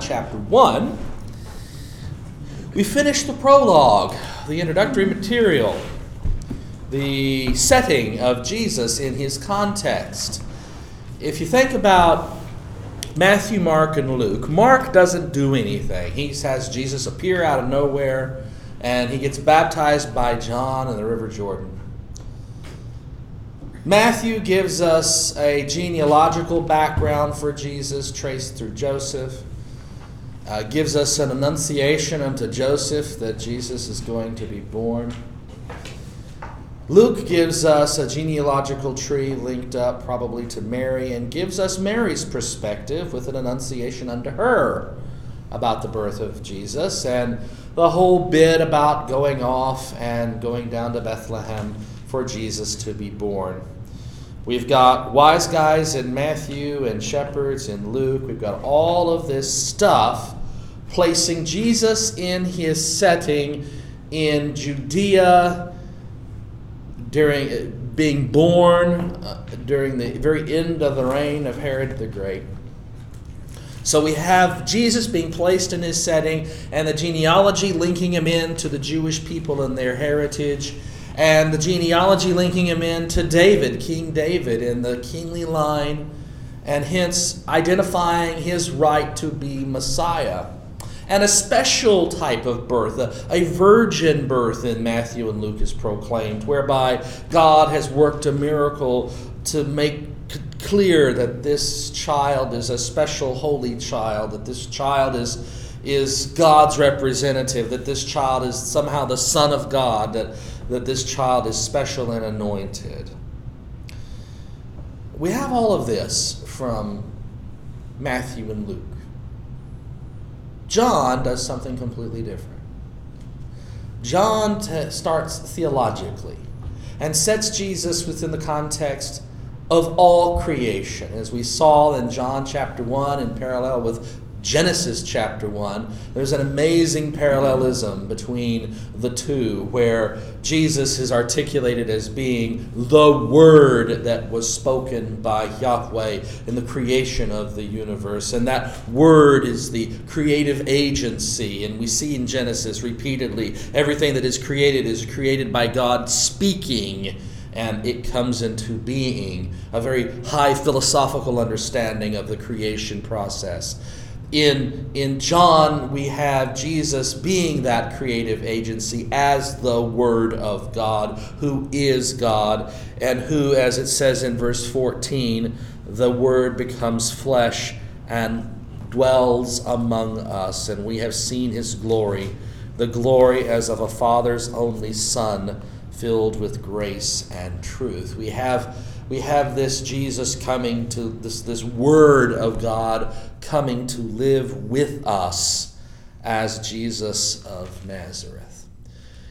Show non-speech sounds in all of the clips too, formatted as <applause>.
Chapter 1. We finished the prologue, the introductory material, the setting of Jesus in his context. If you think about Matthew, Mark, and Luke, Mark doesn't do anything. He has Jesus appear out of nowhere and he gets baptized by John in the River Jordan. Matthew gives us a genealogical background for Jesus traced through Joseph. Uh, gives us an annunciation unto Joseph that Jesus is going to be born. Luke gives us a genealogical tree linked up probably to Mary and gives us Mary's perspective with an annunciation unto her about the birth of Jesus and the whole bit about going off and going down to Bethlehem for Jesus to be born. We've got wise guys in Matthew and shepherds in Luke. We've got all of this stuff placing Jesus in his setting in Judea during being born uh, during the very end of the reign of Herod the Great. So we have Jesus being placed in his setting and the genealogy linking him in to the Jewish people and their heritage and the genealogy linking him in to David, King David, in the kingly line, and hence identifying his right to be Messiah. And a special type of birth, a, a virgin birth in Matthew and Luke is proclaimed, whereby God has worked a miracle to make clear that this child is a special holy child, that this child is is God's representative, that this child is somehow the Son of God, that that this child is special and anointed. We have all of this from Matthew and Luke. John does something completely different. John t- starts theologically and sets Jesus within the context of all creation, as we saw in John chapter 1 in parallel with Genesis chapter 1, there's an amazing parallelism between the two, where Jesus is articulated as being the Word that was spoken by Yahweh in the creation of the universe. And that Word is the creative agency. And we see in Genesis repeatedly everything that is created is created by God speaking and it comes into being. A very high philosophical understanding of the creation process in, in John, we have Jesus being that creative agency as the Word of God, who is God, and who, as it says in verse 14, the Word becomes flesh and dwells among us, and we have seen his glory, the glory as of a Father's only Son, filled with grace and truth. We have we have this Jesus coming to this, this Word of God coming to live with us as Jesus of Nazareth.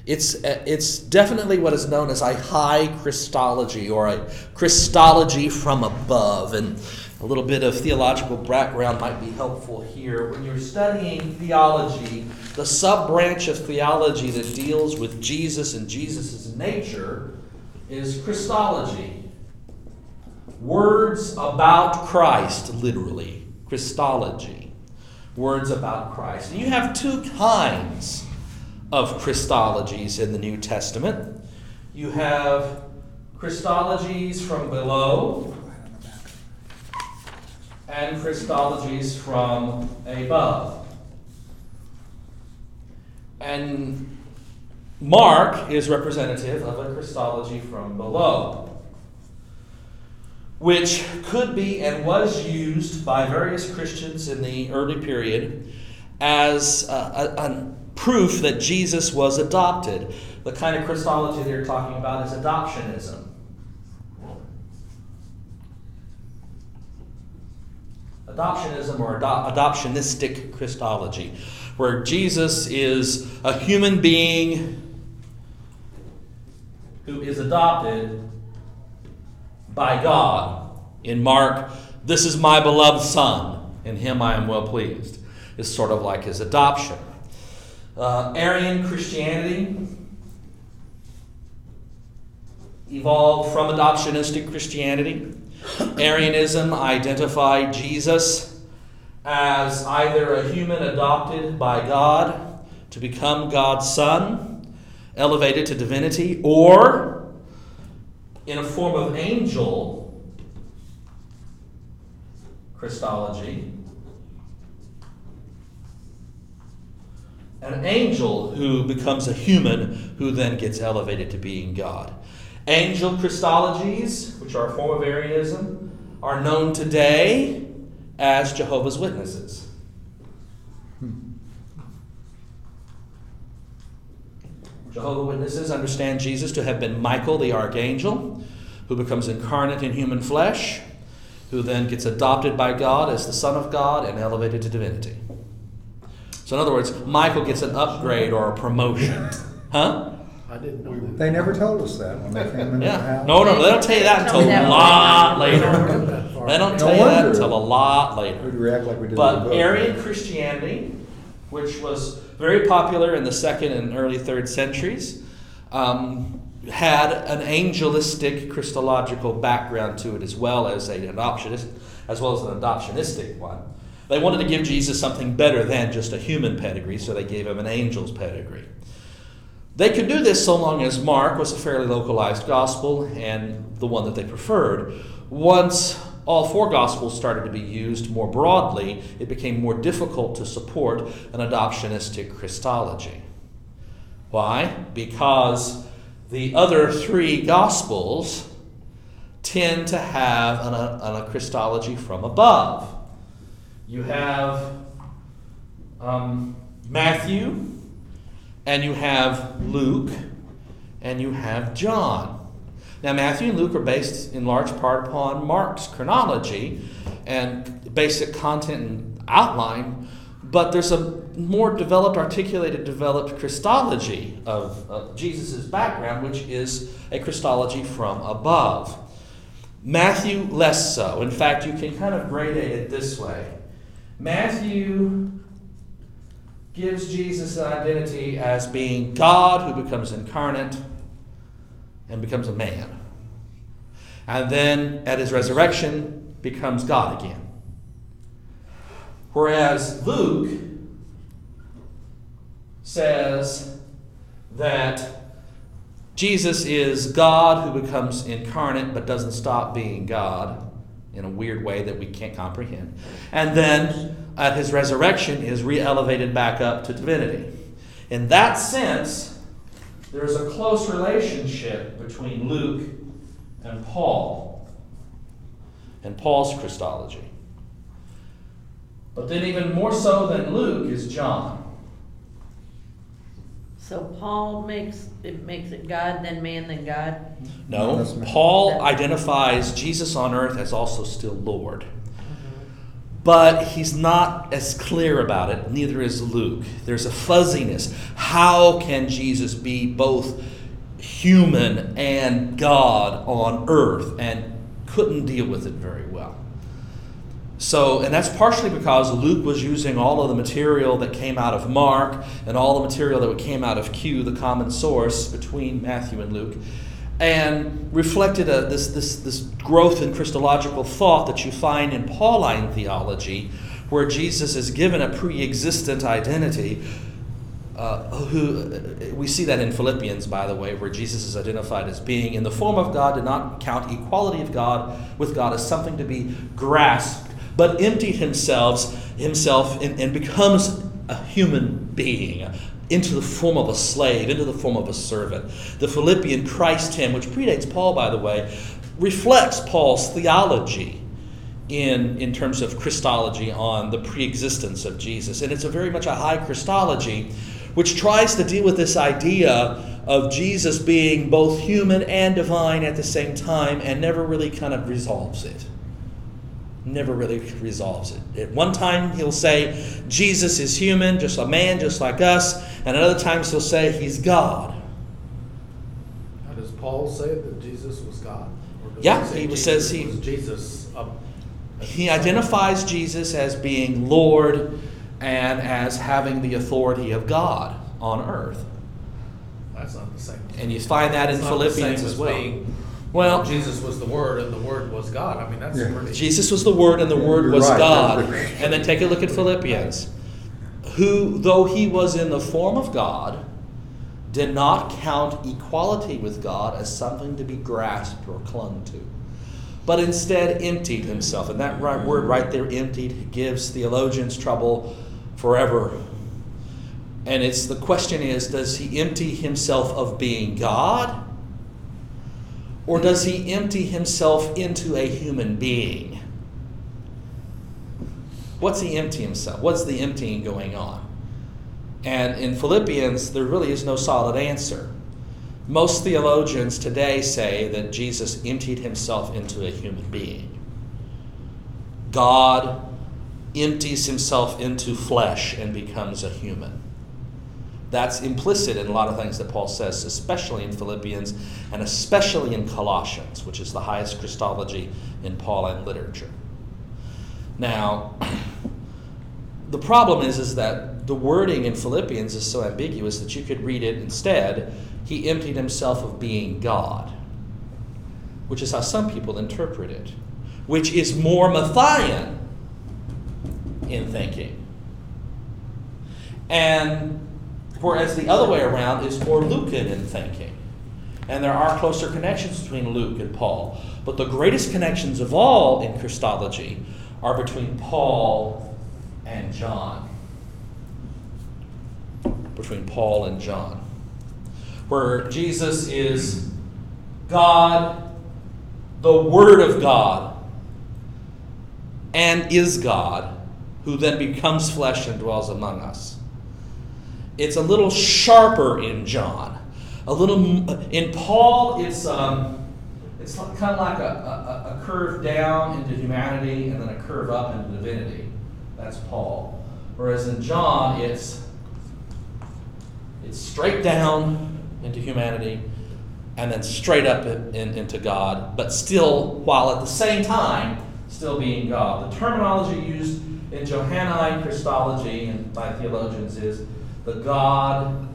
It's, it's definitely what is known as a high Christology or a Christology from above. And a little bit of theological background might be helpful here. When you're studying theology, the sub branch of theology that deals with Jesus and Jesus' nature is Christology. Words about Christ, literally. Christology. Words about Christ. And you have two kinds of Christologies in the New Testament. You have Christologies from below and Christologies from above. And Mark is representative of a Christology from below which could be and was used by various Christians in the early period as a, a, a, proof that Jesus was adopted. The kind of Christology they're talking about is adoptionism. Adoptionism or ado- adoptionistic Christology, where Jesus is a human being who is adopted by God. In Mark, this is my beloved Son, in him I am well pleased. It's sort of like his adoption. Uh, Arian Christianity evolved from adoptionistic Christianity. Arianism identified Jesus as either a human adopted by God to become God's son, elevated to divinity, or in a form of angel Christology. An angel who becomes a human who then gets elevated to being God. Angel Christologies, which are a form of Arianism, are known today as Jehovah's Witnesses. Jehovah's Witnesses understand Jesus to have been Michael the archangel, who becomes incarnate in human flesh, who then gets adopted by God as the Son of God and elevated to divinity. So, in other words, Michael gets an upgrade or a promotion. <laughs> Huh? I didn't know that. They never told us that when they came into the Yeah. house. No, no, they don't tell you that until a lot later. that <laughs> far. They don't No tell you that wonder. until a lot later. We'd react like we did. But with. Arian Christianity, which was very popular in the second and early third centuries, um, had an angelistic Christological background to it as well as an adoptionist, as well as an adoptionistic one. They wanted to give Jesus something better than just a human pedigree, so they gave him an angel's pedigree. They could do this so long as Mark was a fairly localized gospel and the one that they preferred. Once all four gospels started to be used more broadly, it became more difficult to support an adoptionistic Christology. Why? Because the other three gospels tend to have an, an, a Christology from above. You have um, Matthew, and you have Luke, and you have John. Now, Matthew and Luke are based in large part upon Mark's chronology and basic content and outline, but there's a more developed, articulated, developed Christology of, of Jesus' background, which is a Christology from above. Matthew, less so. In fact, you can kind of grade it this way Matthew gives Jesus an identity as being God who becomes incarnate and becomes a man. And then at his resurrection becomes God again. Whereas Luke says that Jesus is God who becomes incarnate but doesn't stop being God in a weird way that we can't comprehend. And then at his resurrection is re elevated back up to divinity. In that sense, there's a close relationship between Luke and Paul and Paul's Christology. But then, even more so than Luke, is John. So Paul makes it makes it God, then man, then God. No, Paul identifies Jesus on earth as also still Lord. But he's not as clear about it, neither is Luke. There's a fuzziness. How can Jesus be both human and God on earth? And couldn't deal with it very well. So, and that's partially because Luke was using all of the material that came out of Mark and all the material that came out of Q, the common source between Matthew and Luke, and reflected a, this, this, this growth in Christological thought that you find in Pauline theology, where Jesus is given a pre existent identity. Uh, who we see that in Philippians, by the way, where Jesus is identified as being in the form of God, did not count equality of God with God as something to be grasped, but emptied himself, himself and, and becomes a human being into the form of a slave, into the form of a servant. The Philippian Christ hymn, which predates Paul, by the way, reflects Paul's theology in, in terms of Christology on the pre-existence of Jesus. And it's a very much a high Christology, which tries to deal with this idea of Jesus being both human and divine at the same time and never really kind of resolves it never really resolves it. At one time, he'll say Jesus is human, just a man, just like us, and at other times, he'll say he's God. How does Paul say that Jesus was God? Yeah, say he Jesus says he- Jesus. Up, He identifies Jesus as being Lord and as having the authority of God on earth. That's not the same. And you find that in Philippians same as well. Being Well, Jesus was the Word and the Word was God. I mean, that's Yeah. pretty. Jesus was the Word, and the Word You're was right. God. <laughs> And then take a look at Philippians. Who, though he was in the form of God, did not count equality with God as something to be grasped or clung to, but instead emptied himself. And that right word right there, emptied, gives theologians trouble forever. And it's the question is, does he empty himself of being God? Or does he empty himself into a human being? What's he empty himself? What's the emptying going on? And in Philippians, there really is no solid answer. Most theologians today say that Jesus emptied himself into a human being. God empties himself into flesh and becomes a human. That's implicit in a lot of things that Paul says, especially in Philippians and especially in Colossians, which is the highest Christology in Pauline literature. Now, <clears throat> the problem is, is that the wording in Philippians is so ambiguous that you could read it instead, he emptied himself of being God, which is how some people interpret it, which is more Matthean in thinking. And whereas the other way around is more Lucan in thinking. And there are closer connections between Luke and Paul. But the greatest connections of all in Christology are between Paul and John. Between Paul and John. Where Jesus is God, the Word of God, and is God, who then becomes flesh and dwells among us. It's a little sharper in John. A little in Paul, it's um, it's kind of like a, a, a curve down into humanity and then a curve up into divinity. That's Paul. Whereas in John, it's it's straight down into humanity and then straight up in, in- into God, but still, while at the same time, still being God. The terminology used in Johannine Christology and by theologians is the God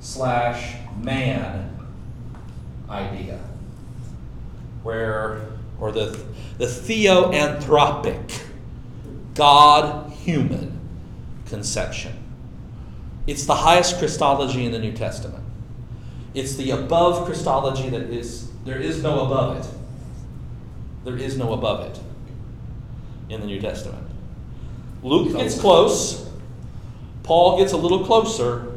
slash man idea, where, or the, the theoanthropic, God human conception. It's the highest Christology in the New Testament. It's the above Christology that is, there is no above it. There is no above it in the New Testament. Luke gets close, Paul gets a little closer,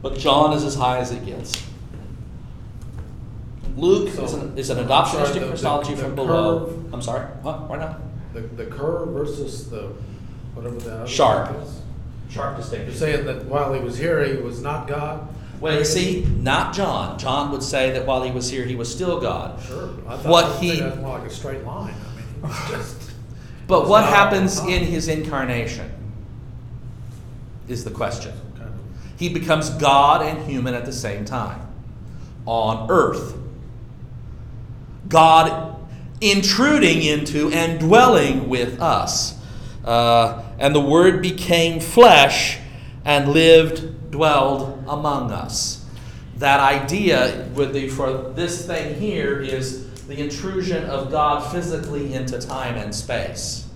but John is as high as it gets. Luke is an, is an I'm adoptionistic sorry, the- the- Christology the from below. curve- I'm sorry, what? Why not? The, the curve versus the, whatever the other. Sharp. thing is. Sharp You're saying that while he was here, he was not God? Well, you see, not John. John would say that while he was here, he was still God. Sure. I thought, What I he- think that's more like a straight line. I mean, just. <laughs> But what God all the happens in his incarnation is the question. He becomes God and human at the same time on earth. God intruding into and dwelling with us. Uh, and the Word became flesh and lived, dwelled among us. That idea for this thing here is the intrusion of God physically into time and space.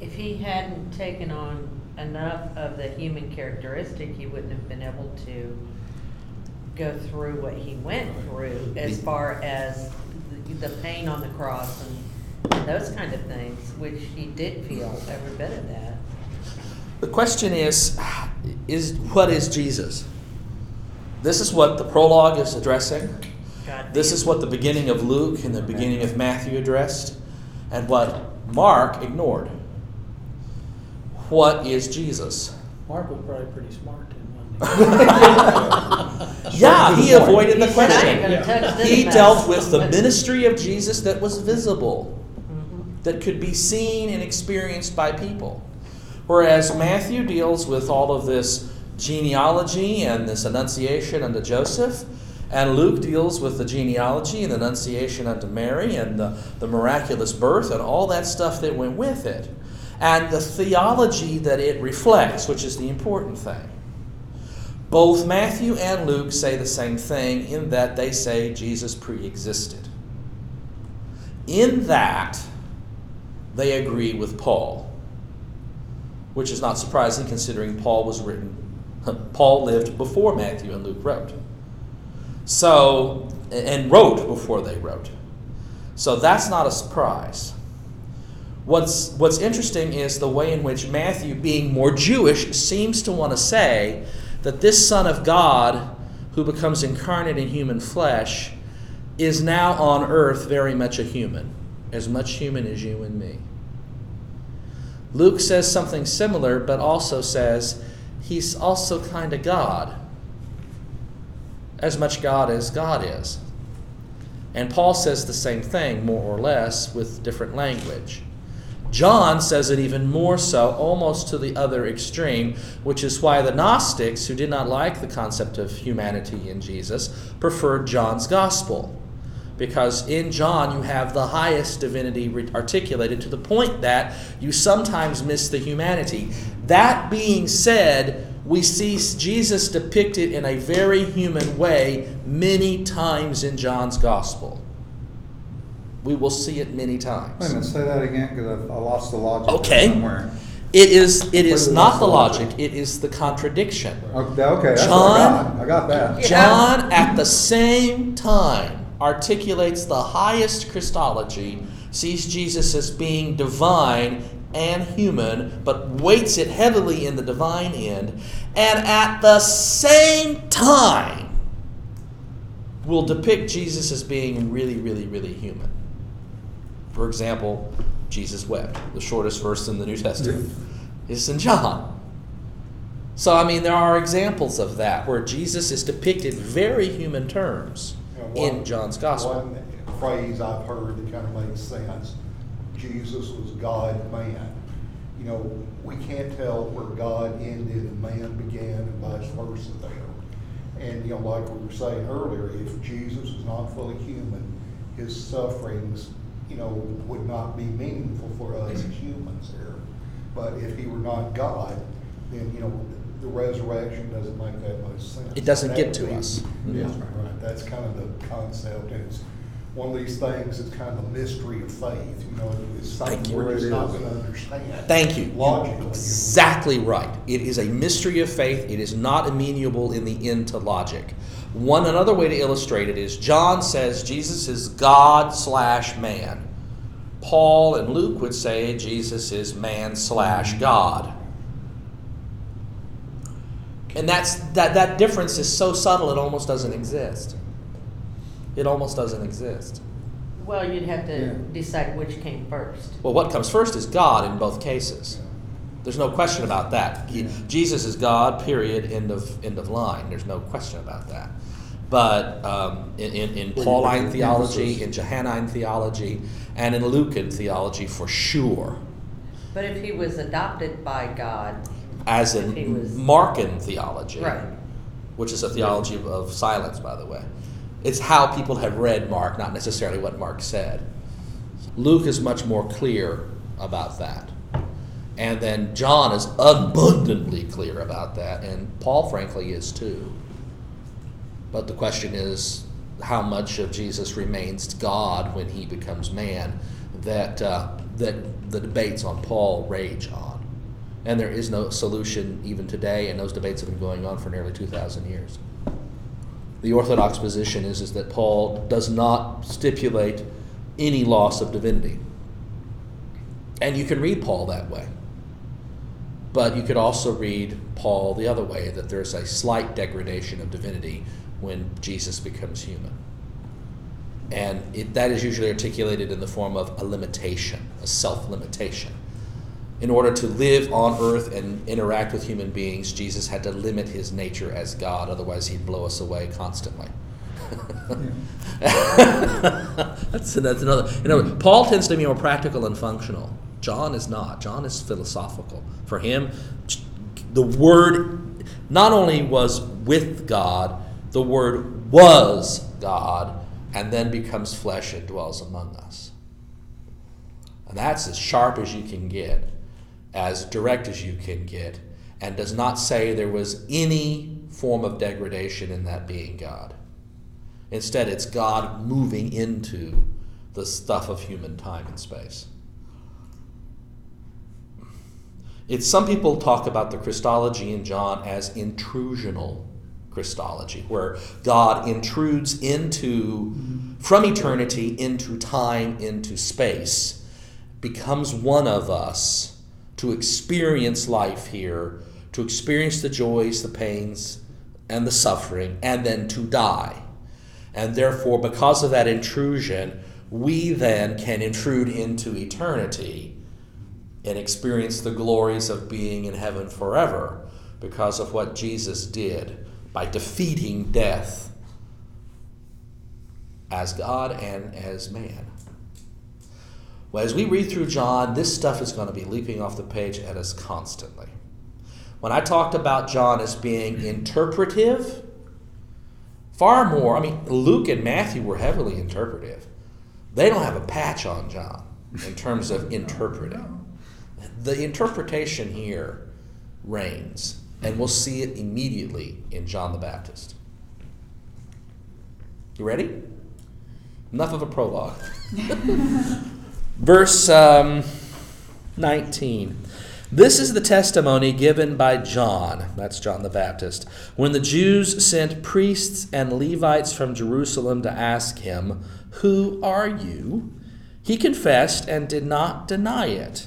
If he hadn't taken on enough of the human characteristic, he wouldn't have been able to go through what he went through as far as the, the pain on the cross and, and those kind of things, which he did feel every bit of that. The question is, is what is Jesus? This is what the prologue is addressing. God This is what the beginning of Luke and the beginning of Matthew addressed, and what Mark ignored. What is Jesus? Mark was probably pretty smart then. <laughs> Yeah, he avoided the He said, "I question. ain't gonna touch this He dealt with the ministry of Jesus that was visible, Mhm. that could be seen and experienced by people. Whereas Matthew deals with all of this genealogy and this annunciation unto Joseph, and Luke deals with the genealogy and annunciation unto Mary and the, the miraculous birth and all that stuff that went with it, and the theology that it reflects, which is the important thing. Both Matthew and Luke say the same thing in that they say Jesus pre existed. In that, they agree with Paul, which is not surprising considering Paul was written, <laughs> Paul lived before Matthew and Luke wrote. So, and wrote before they wrote. So that's not a surprise. What's, what's interesting is the way in which Matthew, being more Jewish, seems to want to say that this Son of God, who becomes incarnate in human flesh, is now on earth very much a human, as much human as you and me. Luke says something similar, but also says he's also kind of God, as much God as God is. And Paul says the same thing, more or less, with different language. John says it even more so, almost to the other extreme, which is why the Gnostics, who did not like the concept of humanity in Jesus, preferred John's gospel. Because in John, you have the highest divinity articulated to the point that you sometimes miss the humanity. That being said, we see Jesus depicted in a very human way many times in John's gospel. We will see it many times. Wait a minute, say that again, because I lost the logic Okay. somewhere. It is it is Completely not the the logic. logic, it is the contradiction. Okay, okay, that's what John- I got. I got that. Yeah. John at the same time articulates the highest Christology, sees Jesus as being divine and human, but weights it heavily in the divine end, and at the same time will depict Jesus as being really, really, really human. For example, Jesus wept, the shortest verse in the New Testament. is in John. So, I mean, there are examples of that where Jesus is depicted very human terms know, in John's Gospel. One phrase I've heard that kind of makes sense, Jesus was God man. You know, we can't tell where God ended and man began and vice versa there. And, you know, like we were saying earlier, if Jesus was not fully human, his sufferings, you know, would not be meaningful for us as humans here. But if he were not God, then, you know, the resurrection doesn't make that much sense. It doesn't That get would to be- us. Yeah, Mhm. right, that's kind of the concept, and it's one of these things, it's kind of a mystery of faith, you know, it's Thank something you. we're just not gonna understand. Thank you. Logically. Exactly right. It is a mystery of faith. It is not amenable in the end to logic. One another way to illustrate it is John says Jesus is God slash man. Paul and Luke would say Jesus is man slash God. And that's that that difference is so subtle it almost doesn't exist. It almost doesn't exist. Well, you'd have Yeah. to decide which came first. Well, what comes first is God in both cases. There's no question about that. He- Jesus is God. Period. End of end of line. There's no question about that. But um, in, in, in Pauline theology, in Johannine theology, and in Lucan theology, for sure. But if he was adopted by God, As If he was- in Markan theology, right? which is a theology of, of silence, by the way. It's how people have read Mark, not necessarily what Mark said. Luke is much more clear about that. And then John is abundantly clear about that, and Paul, frankly, is too. But the question is how much of Jesus remains God when he becomes man that, uh, that the debates on Paul rage on. And there is no solution even today, and those debates have been going on for nearly 2,000 years. The Orthodox position is, is that Paul does not stipulate any loss of divinity. And you can read Paul that way. But you could also read Paul the other way that there's a slight degradation of divinity when Jesus becomes human. And it, that is usually articulated in the form of a limitation, a self limitation. In order to live on earth and interact with human beings, Jesus had to limit his nature as God, otherwise, he'd blow us away constantly. <laughs> <laughs> that's, that's another. You know, Paul tends to be more practical and functional. John is not. John is philosophical. For him, the Word not only was with God, the Word was God, and then becomes flesh and dwells among us. And that's as sharp as you can get, as direct as you can get, and does not say there was any form of degradation in that being God. Instead, it's God moving into the stuff of human time and space. It's some people talk about the Christology in John as intrusional Christology, where God intrudes into from eternity into time into space, becomes one of us to experience life here, to experience the joys, the pains, and the suffering, and then to die. And therefore, because of that intrusion, we then can intrude into eternity and experience the glories of being in heaven forever because of what Jesus did by defeating death as God and as man. Well, as we read through John, this stuff is going to be leaping off the page at us constantly. When I talked about John as being interpretive, far more, I mean, Luke and Matthew were heavily interpretive. They don't have a patch on John in terms of interpreting. The interpretation here reigns, and we'll see it immediately in John the Baptist. You ready? Enough of a prologue. <laughs> Verse um, 19. This is the testimony given by John, that's John the Baptist, when the Jews sent priests and Levites from Jerusalem to ask him, Who are you? He confessed and did not deny it,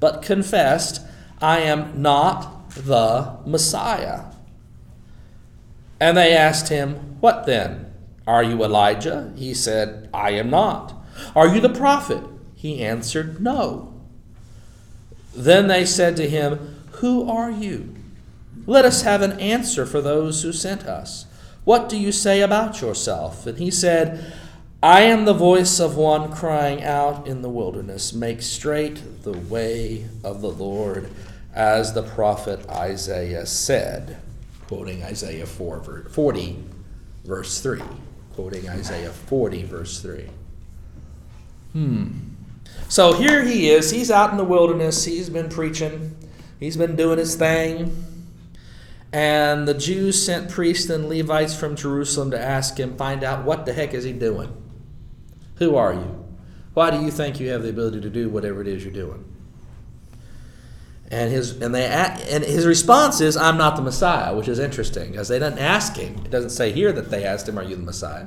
but confessed, I am not the Messiah. And they asked him, What then? Are you Elijah? He said, I am not. Are you the prophet? He answered, No. Then they said to him, Who are you? Let us have an answer for those who sent us. What do you say about yourself? And he said, I am the voice of one crying out in the wilderness, Make straight the way of the Lord, as the prophet Isaiah said, quoting Isaiah 4, 40, verse 3. Quoting Isaiah 40, verse 3. Hmm. So here he is. He's out in the wilderness. He's been preaching, he's been doing his thing. And the Jews sent priests and Levites from Jerusalem to ask him, find out what the heck is he doing? Who are you? Why do you think you have the ability to do whatever it is you're doing? And his and they and his response is, "I'm not the Messiah," which is interesting because they didn't ask him. It doesn't say here that they asked him, "Are you the Messiah?"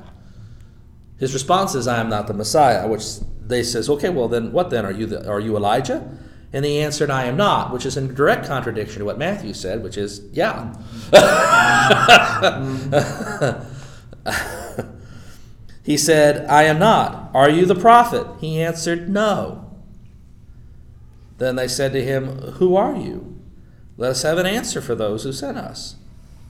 His response is, "I am not the Messiah," which they says, "Okay, well then, what then? Are you the, are you Elijah?" And he answered, "I am not," which is in direct contradiction to what Matthew said, which is, "Yeah." <laughs> Mm-hmm. <laughs> he said, "I am not." Are you the prophet? He answered, "No." Then they said to him, Who are you? Let us have an answer for those who sent us.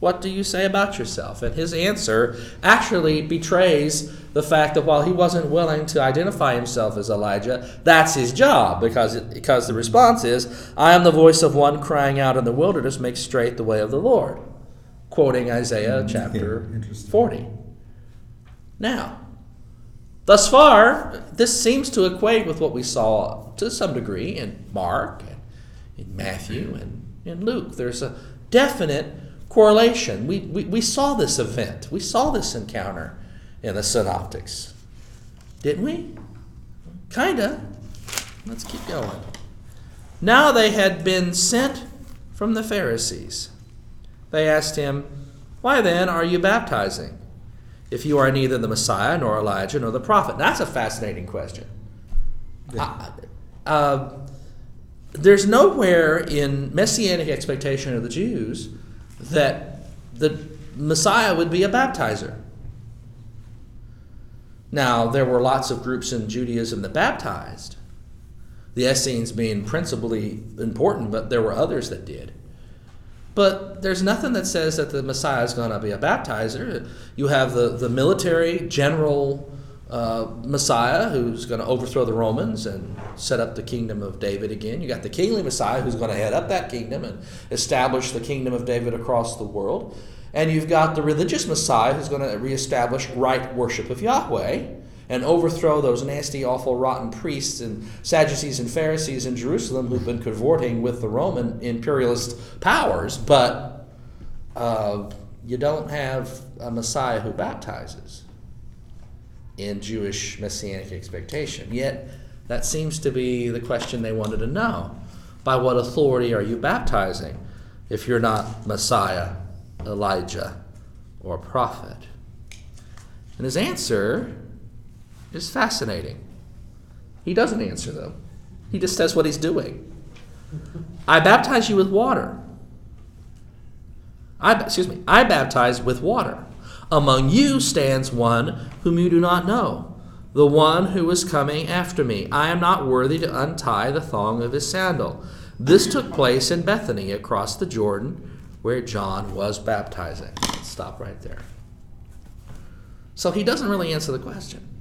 What do you say about yourself? And his answer actually betrays the fact that while he wasn't willing to identify himself as Elijah, that's his job because, it, because the response is, I am the voice of one crying out in the wilderness, make straight the way of the Lord. Quoting Isaiah hmm. chapter Yeah, 40. Now, Thus far, this seems to equate with what we saw to some degree in Mark, and in Matthew, and in Luke. There's a definite correlation. We, we, we saw this event, we saw this encounter in the synoptics. Didn't we? Kinda. Let's keep going. Now they had been sent from the Pharisees. They asked him, Why then are you baptizing? If you are neither the Messiah nor Elijah nor the prophet? That's a fascinating question. Uh, uh, there's nowhere in messianic expectation of the Jews that the Messiah would be a baptizer. Now, there were lots of groups in Judaism that baptized, the Essenes being principally important, but there were others that did. But there's nothing that says that the Messiah is going to be a baptizer. You have the, the military general uh, Messiah who's going to overthrow the Romans and set up the kingdom of David again. You got the kingly Messiah who's going to head up that kingdom and establish the kingdom of David across the world. And you've got the religious Messiah who's going to reestablish right worship of Yahweh and overthrow those nasty, awful, rotten priests and Sadducees and Pharisees in Jerusalem who've been cavorting with the Roman imperialist powers. But uh, you don't have a Messiah who baptizes. in Jewish messianic expectation. Yet, that seems to be the question they wanted to know. By what authority are you baptizing if you're not Messiah, Elijah, or prophet? And his answer is fascinating. He doesn't answer them, he just says what he's doing. I baptize you with water. I, excuse me, I baptize with water. Among you stands one whom you do not know, the one who is coming after me. I am not worthy to untie the thong of his sandal. This took place in Bethany across the Jordan where John was baptizing. Let's stop right there. So he doesn't really answer the question.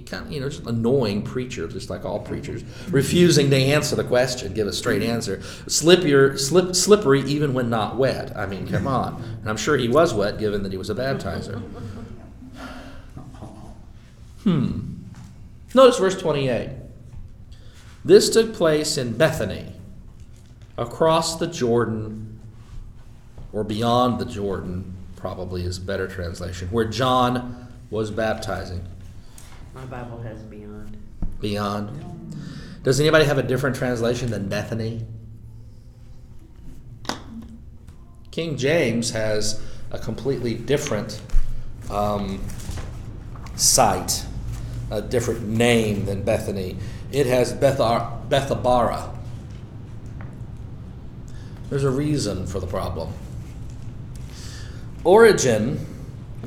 Kind of, you know, just annoying preacher, just like all preachers, refusing to answer the question, give a straight answer. Slip your, slip, slippery even when not wet. I mean, come on. And I'm sure he was wet, given that he was a baptizer. Hmm. Notice verse 28. This took place in Bethany, across the Jordan, or beyond the Jordan, probably is a better translation, where John was baptizing. My Bible has beyond. Beyond. Does anybody have a different translation than Bethany? King James has a completely different um, site, a different name than Bethany. It has Bethar- Bethabara. There's a reason for the problem. Origen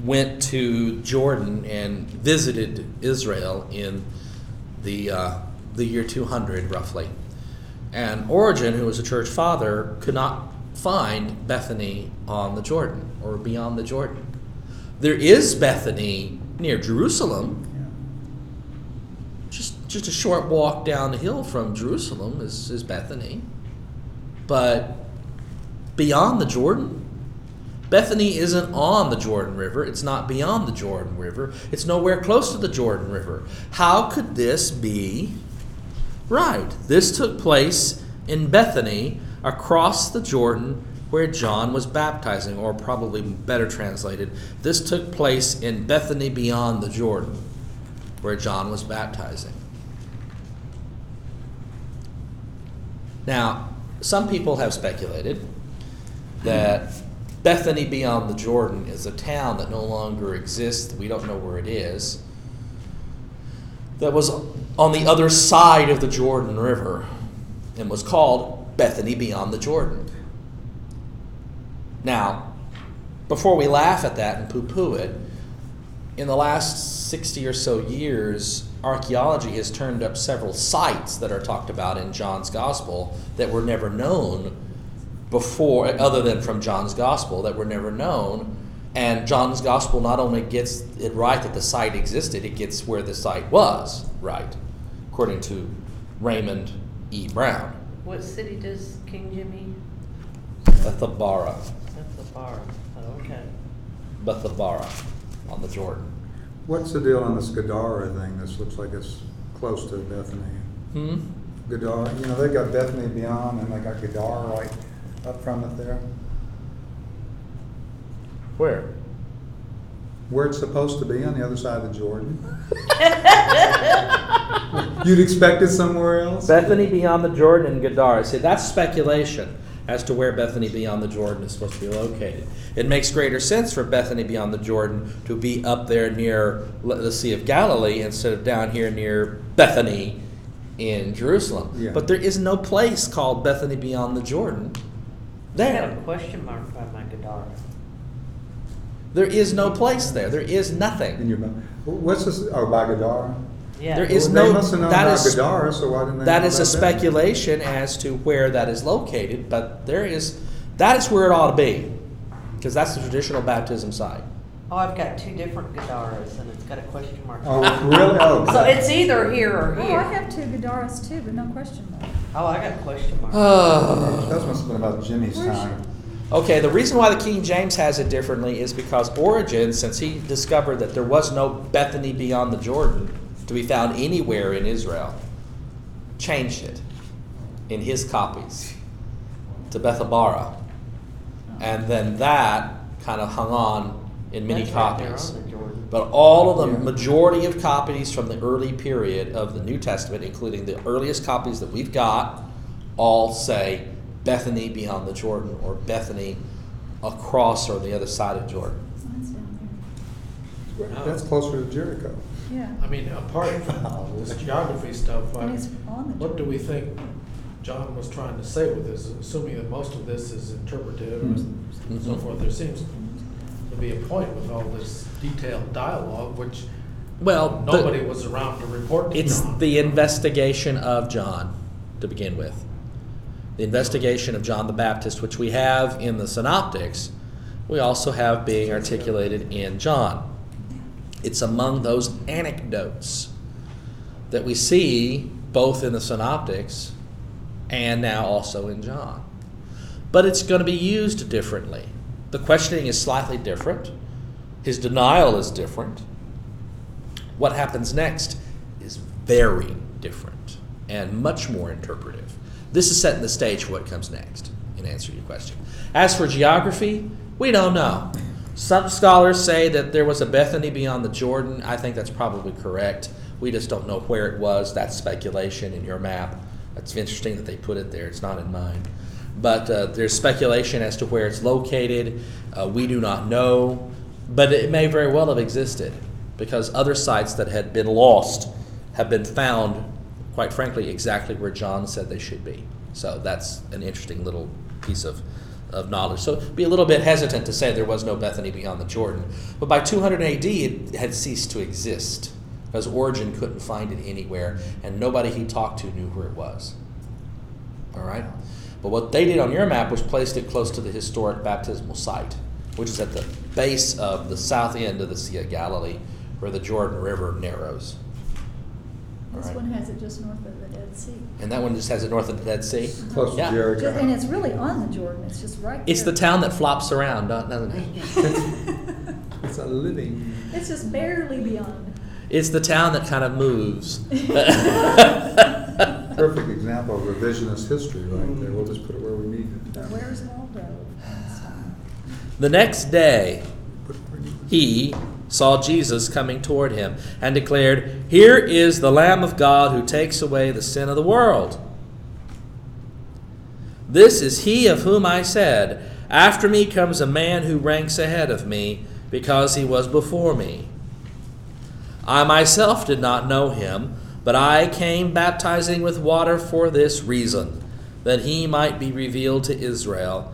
went to Jordan and visited Israel in the, uh, the year 200, roughly. And Origen, who was a church father, could not find Bethany on the Jordan or beyond the Jordan. There is Bethany near Jerusalem. Just, just a short walk down the hill from Jerusalem is, is Bethany. But beyond the Jordan, Bethany isn't on the Jordan River. It's not beyond the Jordan River. It's nowhere close to the Jordan River. How could this be right? This took place in Bethany across the Jordan where John was baptizing, or probably better translated, this took place in Bethany beyond the Jordan where John was baptizing. Now, some people have speculated that Bethany beyond the Jordan is a town that no longer exists. We don't know where it is. That was on the other side of the Jordan River and was called Bethany beyond the Jordan. Now, before we laugh at that and poo poo it, in the last 60 or so years, archaeology has turned up several sites that are talked about in John's Gospel that were never known before, other than from John's Gospel, that were never known. And John's Gospel not only gets it right that the site existed, it gets where the site was right, according to Raymond E. Brown. What city does King Jimmy? Bethabara. Bethabara. Oh, okay. Bethabara on the Jordan. What's the deal on this Gadara thing? This looks like it's close to Bethany. Hmm? Gadara, you know, they got Bethany beyond and they got Gadara right up from it there. Where? Where it's supposed to be on the other side of the Jordan. <laughs> You'd expect it somewhere else? Bethany beyond the Jordan and Gadara. See, that's speculation as to where Bethany beyond the Jordan is supposed to be located. It makes greater sense for Bethany beyond the Jordan to be up there near the Sea of Galilee instead of down here near Bethany in Jerusalem. Yeah. But there is no place called Bethany beyond the Jordan I got a question mark by my Gadara. There is no place there. There is In nothing. your, what's this, oh, by Gadara? Yeah. There is Well, no- They must have known that about Gadara, so why didn't they? That know is a about Bethany? speculation as to where that is located, but there is that is where it ought to be, because that's the traditional baptism site. Oh, I've got two different Gadaras and it's got a question mark. Oh, really? Oh. <laughs> So it's either here or here. Oh, I here. have two Gadaras too, but no question mark. Oh, I got a question mark. <sighs> Oh. That must have been about Jimmy's Where's- time. Okay, the reason why the King James has it differently is because Origen, since he discovered that there was no Bethany beyond the Jordan to be found anywhere in Israel, changed it in his copies to Bethabara. And then that kind of hung on in many That's right there copies. On the Jordan. But all of the Yeah. majority of copies from the early period of the New Testament, including the earliest copies that we've got, all say Bethany beyond the Jordan or Bethany across or the other side of Jordan. Mine's down That's closer to Jericho. Yeah. I mean, apart from <laughs> this geography stuff, And like, it's on the. what do we think John was trying to say with this? Assuming that most of this is interpretive and hmm. so forth, there seems to be a point with all this detailed dialogue, which Well, the- nobody was around to report to It's John. the investigation of John to begin with. The investigation of John the Baptist, which we have in the Synoptics, we also have being articulated in John. It's among those anecdotes that we see both in the Synoptics and now also in John. But it's going to be used differently. The questioning is slightly different, his denial is different what happens next is very different and much more interpretive. This is setting the stage for what comes next, in answer to your question. As for geography, we don't know. Some scholars say that there was a Bethany beyond the Jordan. I think that's probably correct. We just don't know where it was. That's speculation in your map. It's interesting that they put it there. It's not in mine. But uh, there's speculation as to where it's located. Uh, we do not know. But it may very well have existed because other sites that had been lost have been found, quite frankly, exactly where John said they should be. So that's an interesting little piece of, of knowledge. So be a little bit hesitant to say there was no Bethany beyond the Jordan. But by 200 AD, it had ceased to exist because Origen couldn't find it anywhere, and nobody he talked to knew where it was. All right? But what they did on your map was placed it close to the historic baptismal site, which is at the base of the south end of the Sea of Galilee, where the Jordan River narrows. This right? one has it just north of the Dead Sea. And that one just has it north of the Dead Sea. Close to Jericho. Ju- And it's really on the Jordan, it's just right It's the town that flops around, doesn't it? <laughs> It's a living. It's just barely beyond. It's the town that kind of moves. <laughs> Perfect example of revisionist history right there. We'll just put it where we need it. Where's Waldo? The next day, he saw Jesus coming toward him and declared, Here is the Lamb of God who takes away the sin of the world. This is he of whom I said, After me comes a man who ranks ahead of me, because he was before me. I myself did not know him, but I came baptizing with water for this reason, that he might be revealed to Israel.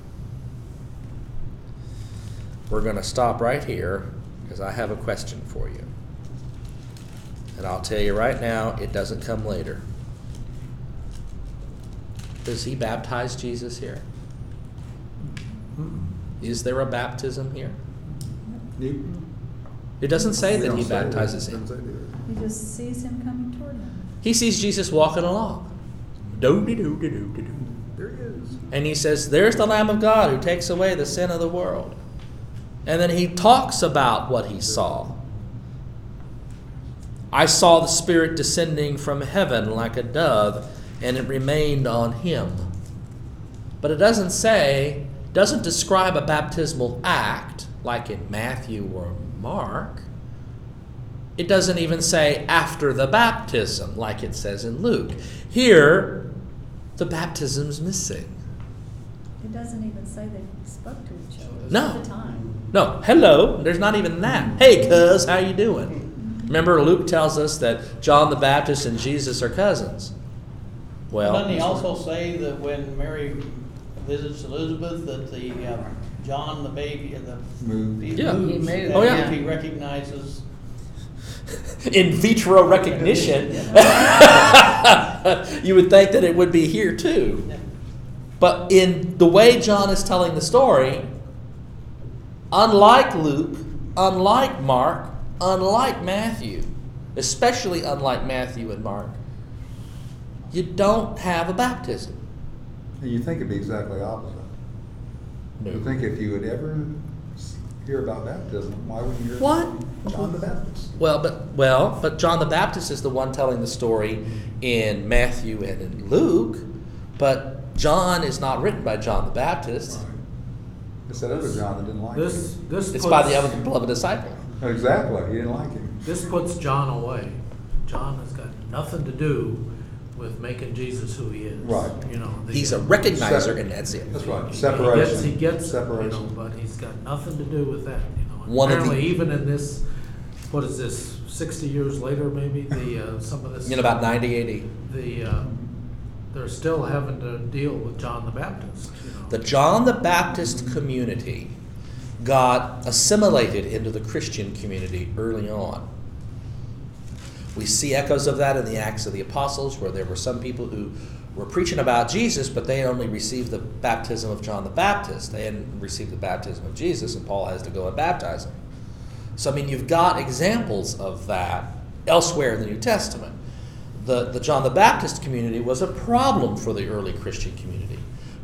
we're going to stop right here because I have a question for you. And I'll tell you right now, it doesn't come later. Does he baptize Jesus here? Is there a baptism here? Neat. It doesn't say that he say that. baptizes him. He just sees him coming toward him. He sees Jesus walking along. Do-de-do-de-do-de-do. There he is. And he says, There's the Lamb of God who takes away the sin of the world. And then he talks about what he saw. I saw the Spirit descending from heaven like a dove, and it remained on him. But it doesn't say, doesn't describe a baptismal act like in Matthew or Mark. It doesn't even say after the baptism like it says in Luke. Here, the baptism's missing. It doesn't even say they spoke to each other. No. At the time. No, hello. There's not even that. Hey, cuz, how you doing? Remember, Luke tells us that John the Baptist and Jesus are cousins. Well, Doesn't he also say that when Mary visits Elizabeth, that the, uh, John the baby, the. Moved. he Yeah. moves, He moved, and Oh, yeah. He recognizes, <laughs> in vitro recognition, <laughs> you would think that it would be here too. But in the way John is telling the story, unlike Luke, unlike Mark, unlike Matthew, especially unlike Matthew and Mark, you don't have a baptism. You think it'd be exactly opposite. You think if you would ever hear about baptism, why wouldn't you hear What? John the Baptist? Well, but well, but John the Baptist is the one telling the story in Matthew and in Luke, but John is not written by John the Baptist. It's that other John that didn't like This, him. this It's by the puts- other beloved disciple. Exactly, he didn't like him. This puts John away. John has got nothing to do with making Jesus who he is. Right. You know. the- He's a recognizer, and that's it. That's right, He gets, separation. he gets, it, you know, Separation. but he's got nothing to do with that, you know. And One of the- Apparently, even in this, what is this, sixty years later, maybe, the, uh, some of this. In about 90 AD. The, uh, they're still having to deal with John the Baptist, you know. The John the Baptist community got assimilated into the Christian community early on. We see echoes of that in the Acts of the Apostles, where there were some people who were preaching about Jesus, but they only received the baptism of John the Baptist. They hadn't received the baptism of Jesus, and Paul has to go and baptize them. So, I mean, you've got examples of that elsewhere in the New Testament. The, the John the Baptist community was a problem for the early Christian community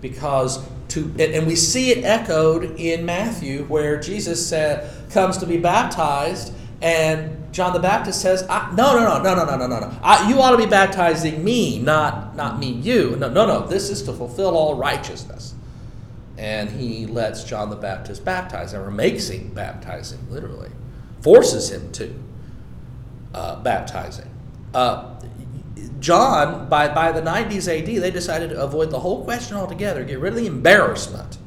because to and, we see it echoed in Matthew where Jesus said comes to be baptized and John the Baptist says no no no no no no no no no. You ought to be baptizing me not not me you. No no no this is to fulfill all righteousness. And he lets John the Baptist baptize him or makes him baptize him literally. Forces him to uh, baptizing. Uh, John, by, by the 90s AD, they decided to avoid the whole question altogether, get rid of the embarrassment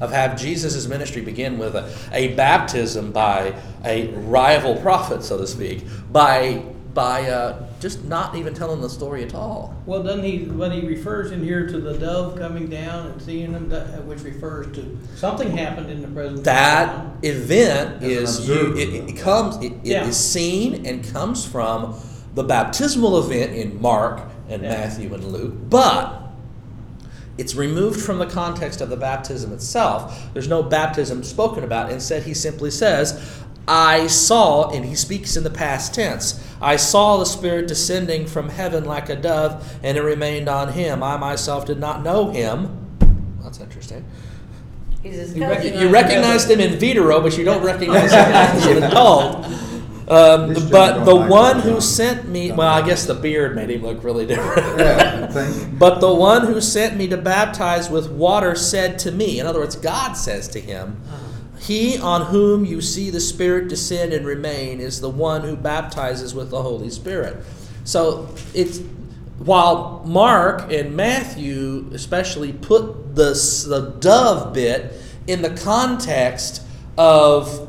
of have Jesus' ministry begin with a, a baptism by a rival prophet, so to speak, by, by uh, just not even telling the story at all. Well, doesn't he, when he refers in here to the dove coming down and seeing them, that- which refers to something happened in the presence That John. event is you, it, it comes it, it Yeah. is seen and comes from the baptismal event in Mark and Yeah. Matthew and Luke, but it's removed from the context of the baptism itself. There's no baptism spoken about. Instead, he simply says, I saw, and he speaks in the past tense, I saw the Spirit descending from heaven like a dove, and it remained on him. I myself did not know him. That's interesting. He's You cousin. recognize You recognized him in vitro, but you don't recognize him after you've been told. Um, This but don't the like one that. who sent me, well, I guess the beard made him look really different. Yeah, I <laughs> think. But the one who sent me to baptize with water said to me, in other words, God says to him, He on whom you see the Spirit descend and remain is the one who baptizes with the Holy Spirit. So it's while Mark and Matthew especially put the, the dove bit in the context of,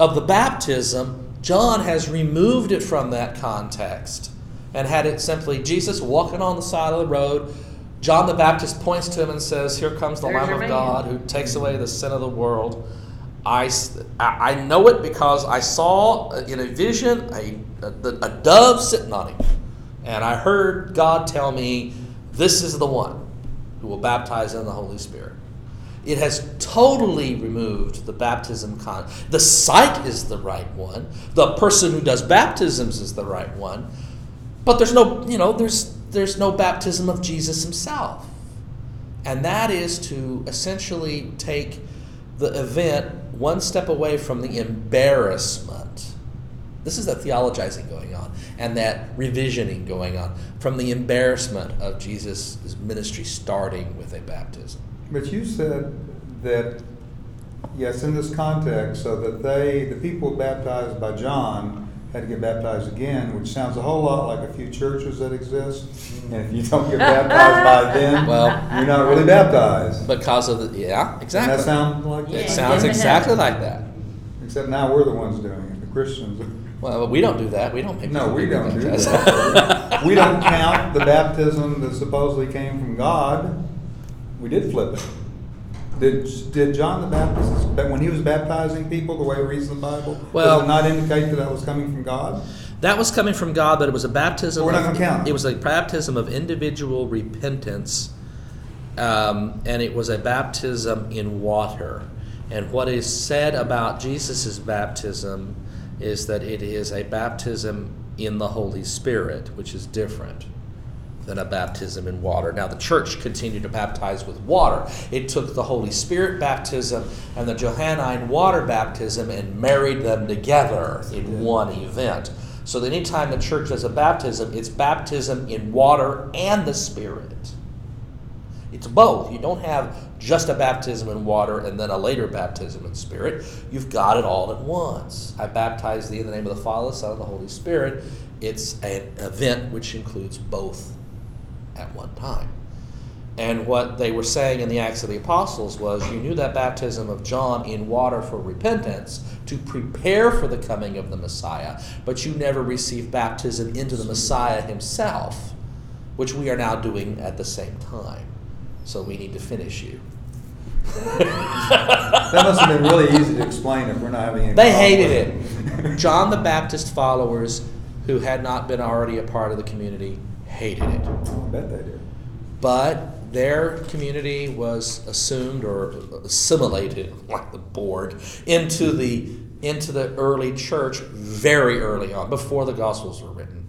of the baptism, John has removed it from that context and had it simply Jesus walking on the side of the road. John the Baptist points to him and says, Here comes the There's Lamb of man." God who takes away the sin of the world. I, I know it because I saw uh, in a vision a, a, a dove sitting on him. And I heard God tell me, This is the one who will baptize in the Holy Spirit. It has totally removed the baptism con. The site is the right one. The person who does baptisms is the right one. But there's no, you know, there's there's no baptism of Jesus himself. And that is to essentially take the event one step away from the embarrassment. This is that theologizing going on and that revisioning going on from the embarrassment of Jesus' ministry starting with a baptism. But you said that, yes, in this context, so that they, the people baptized by John had to get baptized again, which sounds a whole lot like a few churches that exist. Mm-hmm. And if you don't get baptized by them, <laughs> Well- you're not really baptized. Because of the, yeah, Doesn't exactly. that sound like Yeah. it sounds Yeah. exactly like that. Except now we're the ones doing it, the Christians. Well, we don't do that. We don't make No, we don't do that. <laughs> We don't count the baptism that supposedly came from God. We did flip it. Did, did John the Baptist, when he was baptizing people the way it reads in the Bible, Well- does it not indicate that that was coming from God? That was coming from God, but it was a baptism. We're not of- gonna count it. It was a baptism of individual repentance, um, and it was a baptism in water. And what is said about Jesus' baptism is that it is a baptism in the Holy Spirit, which is different than a baptism in water. Now, the church continued to baptize with water. It took the Holy Spirit baptism and the Johannine water baptism and married them together in one event. So that anytime the church does a baptism, it's baptism in water and the Spirit. It's both. You don't have just a baptism in water and then a later baptism in spirit. You've got it all at once. I baptize thee in the name of the Father, the Son, and the Holy Spirit. It's an event which includes both at one time. And what they were saying in the Acts of the Apostles was you knew that baptism of John in water for repentance to prepare for the coming of the Messiah, but you never received baptism into the Messiah himself, which we are now doing at the same time. So we need to finish you. <laughs> That must have been really easy to explain if we're not having any. They hated it. John the Baptist followers who had not been already a part of the community hated it. I bet they did. But their community was assumed or assimilated, like the Borg, into the into the early church very early on, before the Gospels were written.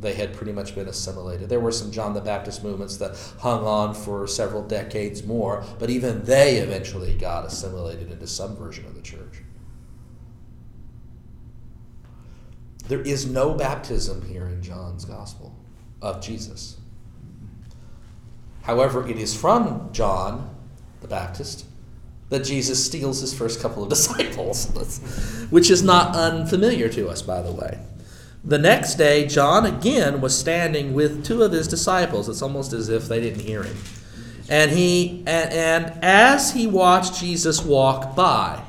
They had pretty much been assimilated. There were some John the Baptist movements that hung on for several decades more, but even they eventually got assimilated into some version of the church. There is no baptism here in John's Gospel of Jesus. However, it is from John the Baptist that Jesus steals his first couple of <laughs> disciples, which is not unfamiliar to us, by the way. The next day, John again was standing with two of his disciples. It's almost as if they didn't hear him. And he and, and as he watched Jesus walk by,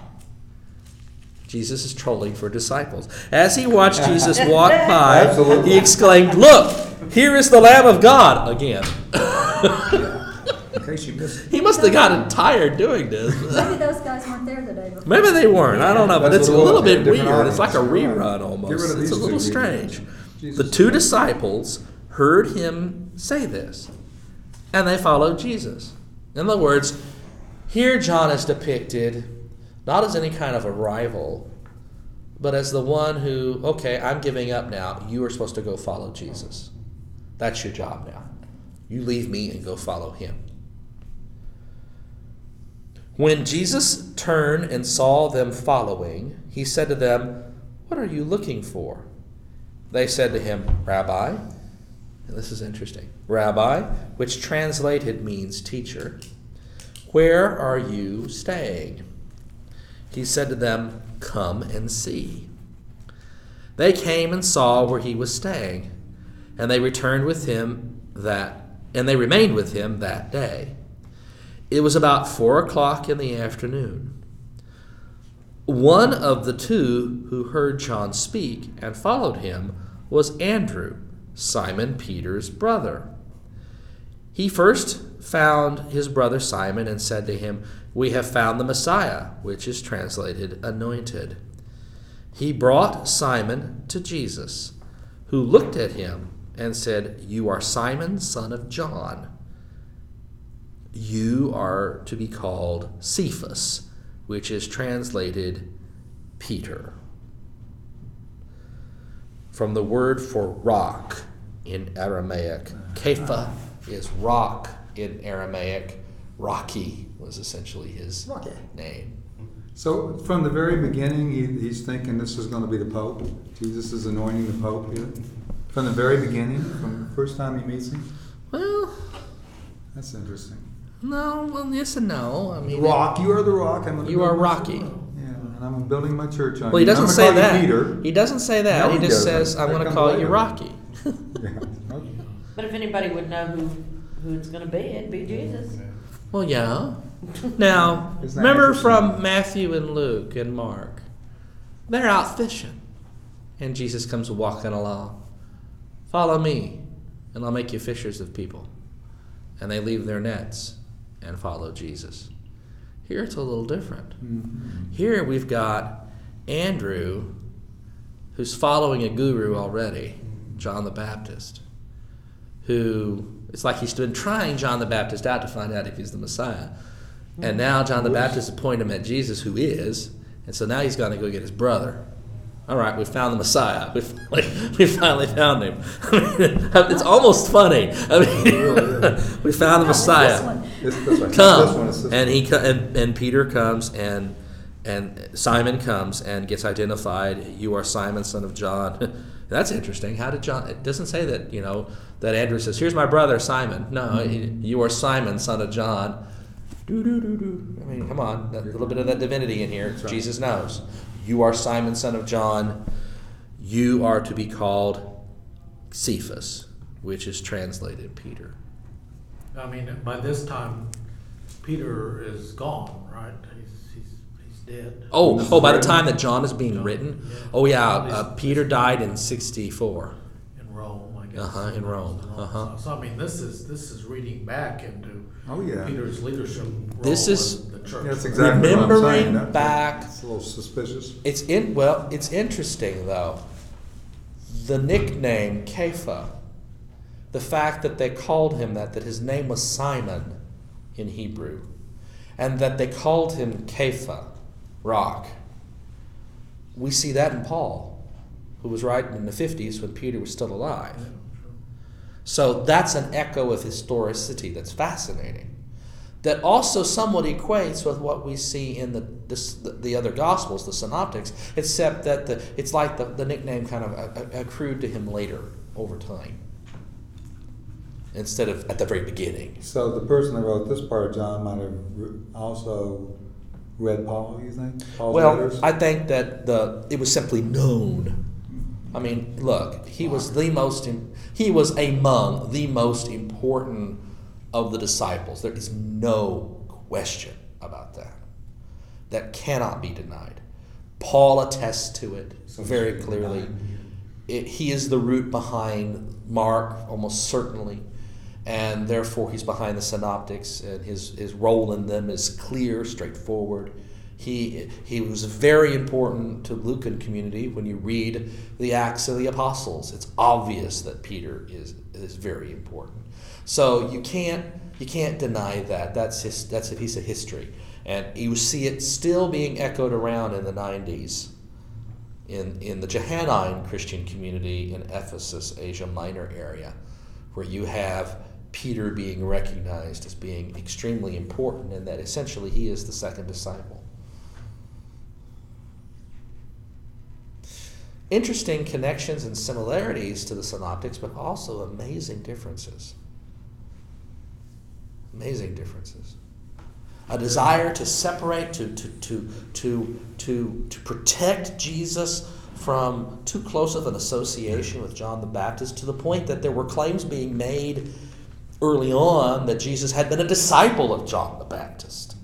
Jesus is trolling for disciples. As he watched <laughs> Jesus walk by, Absolutely. he exclaimed, "Look, here is the Lamb of God again." In case you missed it. he must have gotten tired doing this. Maybe those guys weren't there the day before. Maybe they weren't. I don't know, but That's it's a what it little bit Different weird. It's like a rerun almost. It's a little strange. people. The two disciples heard him say this, and they followed Jesus. In other words, here John is depicted not as any kind of a rival, but as the one who, okay, I'm giving up now. You are supposed to go follow Jesus. That's your job now. You leave me and go follow him. When Jesus turned and saw them following, he said to them, What are you looking for? They said to him, Rabbi, and this is interesting, Rabbi, which translated means teacher, where are you staying? He said to them, Come and see. They came and saw where he was staying, and they returned with him that and they remained with him that day. It was about four o'clock in the afternoon. One of the two who heard John speak and followed him was Andrew, Simon Peter's brother. He first found his brother Simon and said to him, We have found the Messiah, which is translated anointed. He brought Simon to Jesus, who looked at him and said, You are Simon, son of John you are to be called Cephas, which is translated Peter. From the word for rock in Aramaic, Kepha is rock in Aramaic. Rocky was essentially his Rocky. name. So from the very beginning, he, he's thinking this is going to be the Pope. Jesus is anointing the Pope here. From the very beginning, from the first time he meets him. Well, That's interesting. no, well, yes and no. I mean, Rock, you are the rock. I'm gonna You are my- Rocky. Yeah, and I'm building my church on Well, he you. doesn't I'm say gonna call that. Peter. He doesn't say that. No, he he just doesn't. says, "I'm going to comes call you. Rocky." <laughs> Yeah, okay. But if anybody would know who, who it's gonna be, it'd be Jesus. Well, yeah. <laughs> Now, Isn't that remember from Matthew and Luke and Mark, they're out fishing, and Jesus comes walking along. Follow me, and I'll make you fishers of people. And they leave their nets and follow Jesus. Here it's a little different. Mhm. Here we've got Andrew, who's following a guru already, John the Baptist, who it's like he's been trying John the Baptist out to find out if he's the Messiah. And hmm. now John the Baptist has pointed him at Jesus, who is, and so now he's going to go get his brother. All right, we found the Messiah. <laughs> We finally, we finally found him. <laughs> it's almost funny. I mean, It really is. <laughs> we found the No, it's this Messiah. This, this one, Come, this one is this and he and, and Peter comes and and Simon comes and gets identified. You are Simon, son of John. That's interesting. How did John? It doesn't say that you know that Andrew says, "Here's my brother Simon." No, hmm. he- you are Simon, son of John. Do do do do. I mean, come on, a little bit of that divinity in here. Right. Jesus knows. You are Simon, son of John. You are to be called Cephas, which is translated Peter. I mean, by this time, Peter is gone, right? He's, he's, he's dead. Oh, oh! By the time that John is being John, written, yeah. oh yeah, uh, Peter died in sixty-four. In Rome, I guess. Uh-huh, in Rome, So- uh-huh. So, I mean, this is, this is reading back into Oh, yeah. Peter's leadership role This is- in the church. That's exactly what I'm saying. Remembering That- back- It's a little suspicious. It's in well, it's interesting though. The nickname Kepha, the fact that they called him that, that his name was Simon in Hebrew, and that they called him Kepha, rock. We see that in Paul, who was writing in the fifties when Peter was still alive. So that's an echo of historicity that's fascinating. That also somewhat equates with what we see in the this, the, the other gospels, the synoptics, except that the, it's like the, the nickname kind of a- a- accrued to him later over time, instead of at the very beginning. So the person that wrote this part of John might have also read Paul, you think? Paul's Well, letters? I think that the it was simply known. I mean, look, he was the most he was among the most important of the disciples. There is no question about that. That cannot be denied. Paul attests to it very clearly. It, he is the root behind Mark, almost certainly, and therefore he's behind the synoptics, and his, his role in them is clear, straightforward. He, he was very important to Lucan community. When you read the Acts of the Apostles, it's obvious that Peter is, is very important. So you can't you can't deny that. That's his, that's a piece of history, and you see it still being echoed around in the '90s in, in the Johannine Christian community in Ephesus, Asia Minor area, where you have Peter being recognized as being extremely important, and that essentially he is the second disciple. Interesting connections and similarities to the synoptics, but also amazing differences. Amazing differences a desire to separate, to, to, to, to, to, to protect Jesus from too close of an association with John the Baptist to the point that there were claims being made early on that Jesus had been a disciple of John the Baptist.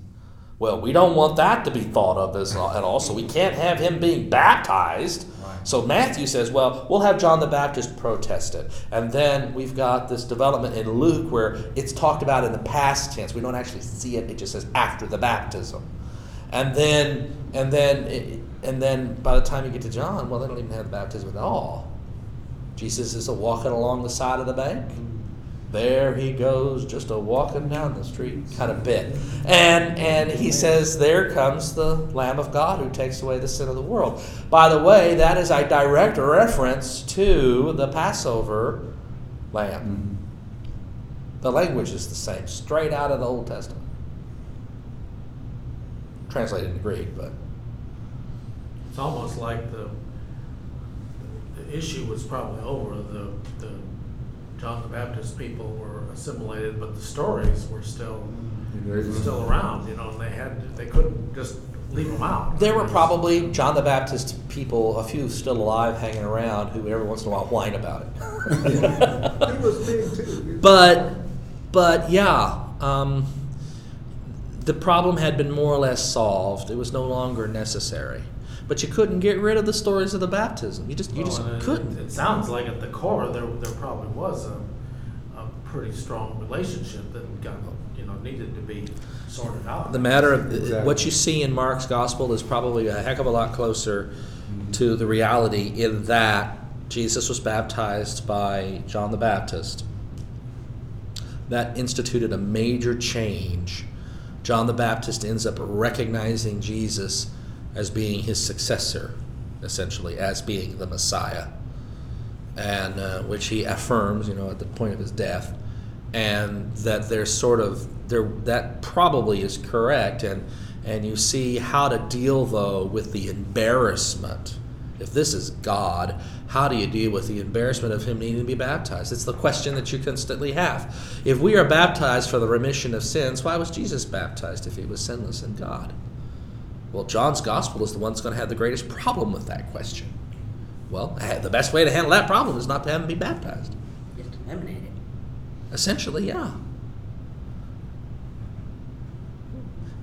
Well, we don't want that to be thought of as at all, so we can't have him being baptized. So Matthew says, well, we'll have John the Baptist protest it. And then we've got this development in Luke where it's talked about in the past tense. We don't actually see it, it just says after the baptism. And then and then and then by the time you get to John, well, they don't even have the baptism at all. Jesus is walking along the side of the bank. There he goes, just a walking down the street kind of bit. And and he says, There comes the Lamb of God who takes away the sin of the world. By the way, that is a direct reference to the Passover lamb. Mhm. The language is the same, straight out of the Old Testament. Translated into Greek, but It's almost like the, the issue was probably over, the, the John the Baptist people were assimilated, but the stories were still, still around, you know, and they had, they couldn't just leave them out. There were probably John the Baptist people, a few still alive, hanging around, who every once in a while whine about it. <laughs> He was big too. but, but yeah, um, the problem had been more or less solved. It was no longer necessary. But you couldn't get rid of the stories of the baptism. You just, you Well, just and couldn't. It sounds like at the core, there, there probably was a, a pretty strong relationship that got, you know, needed to be sorted out. The matter of uh, Exactly. what you see in Mark's gospel is probably a heck of a lot closer mm-hmm. to the reality in that Jesus was baptized by John the Baptist. That instituted a major change. John the Baptist ends up recognizing Jesus as being his successor. essentially, as being the Messiah, and uh, which he affirms, you know, at the point of his death, and that there's sort of there that probably is correct, and and you see how to deal though with the embarrassment. If this is God, how do you deal with the embarrassment of him needing to be baptized? It's the question that you constantly have. If we are baptized for the remission of sins, why was Jesus baptized if he was sinless in God? Well, John's gospel is the one that's going to have the greatest problem with that question. Well, eh, the best way to handle that problem is not to have him be baptized. Just eliminate it. Essentially, yeah.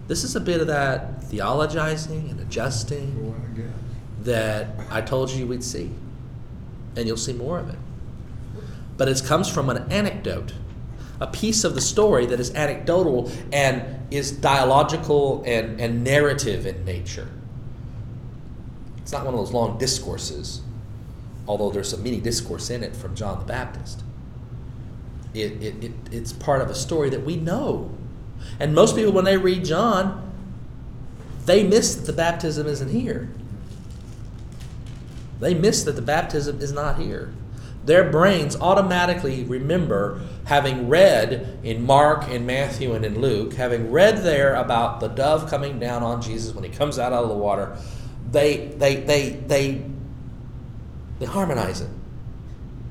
This is a bit of that theologizing and adjusting that I told you we'd see. And you'll see more of it. But it comes from an anecdote, a piece of the story that is anecdotal and is dialogical and, and narrative in nature. It's not one of those long discourses, although there's a mini discourse in it from John the Baptist. It, it, it, it's part of a story that we know. And most people, when they read John, they miss that the baptism isn't here. They miss that the baptism is not here. Their brains automatically remember having read in Mark and Matthew and in Luke, having read there about the dove coming down on Jesus when he comes out, out of the water. They, they, they, they, they harmonize it.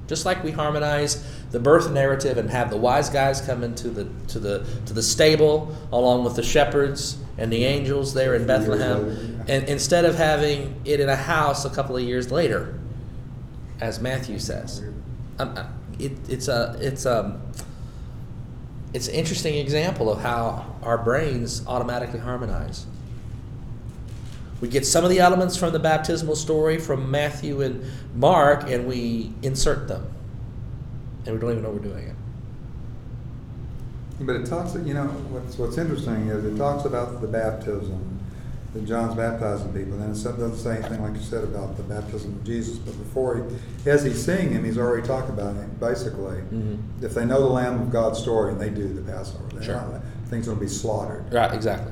Just like we harmonize the birth narrative and have the wise guys come into the to the to the stable along with the shepherds and the angels there in Bethlehem, and instead of having it in a house a couple of years later, as Matthew says, um, it, it's a it's a it's an interesting example of how our brains automatically harmonize. We get some of the elements from the baptismal story from Matthew and Mark, and we insert them. And we don't even know we're doing it. But it talks, you know, what's, what's interesting is it talks about the baptism, that John's baptizing people. Then it doesn't say anything like you said about the baptism of Jesus. But before he, as he's seeing him, he's already talked about him. Basically, Mhm. if they know the Lamb of God's story and they do the Passover, Sure. not, things will be slaughtered. Right, exactly.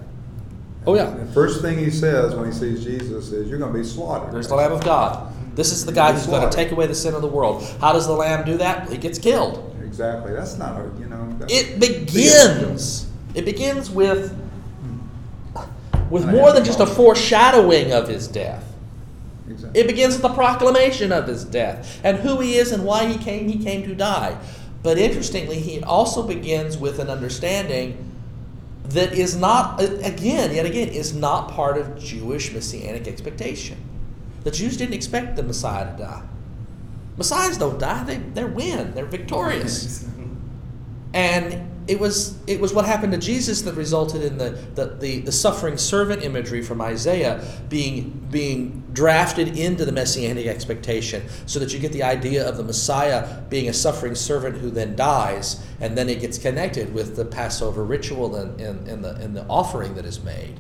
Oh, yeah. The first thing he says when he sees Jesus is, "You're going to be slaughtered." There's the Lamb of God. This is the guy who's going to take away the sin of the world. How does the Lamb do that? He gets killed. Exactly. That's not a, you know. It begins. It begins with with more than just a foreshadowing of his death. Exactly. It begins with the proclamation of his death and who he is and why he came. He came to die. But interestingly, he also begins with an understanding that is not, again, yet again, is not part of Jewish messianic expectation. The Jews didn't expect the Messiah to die. Messiahs don't die; they they win. They're victorious. <laughs> And it was it was what happened to Jesus that resulted in the, the, the, the suffering servant imagery from Isaiah being being drafted into the messianic expectation so that you get the idea of the Messiah being a suffering servant who then dies and then it gets connected with the Passover ritual and, and, and the and the offering that is made.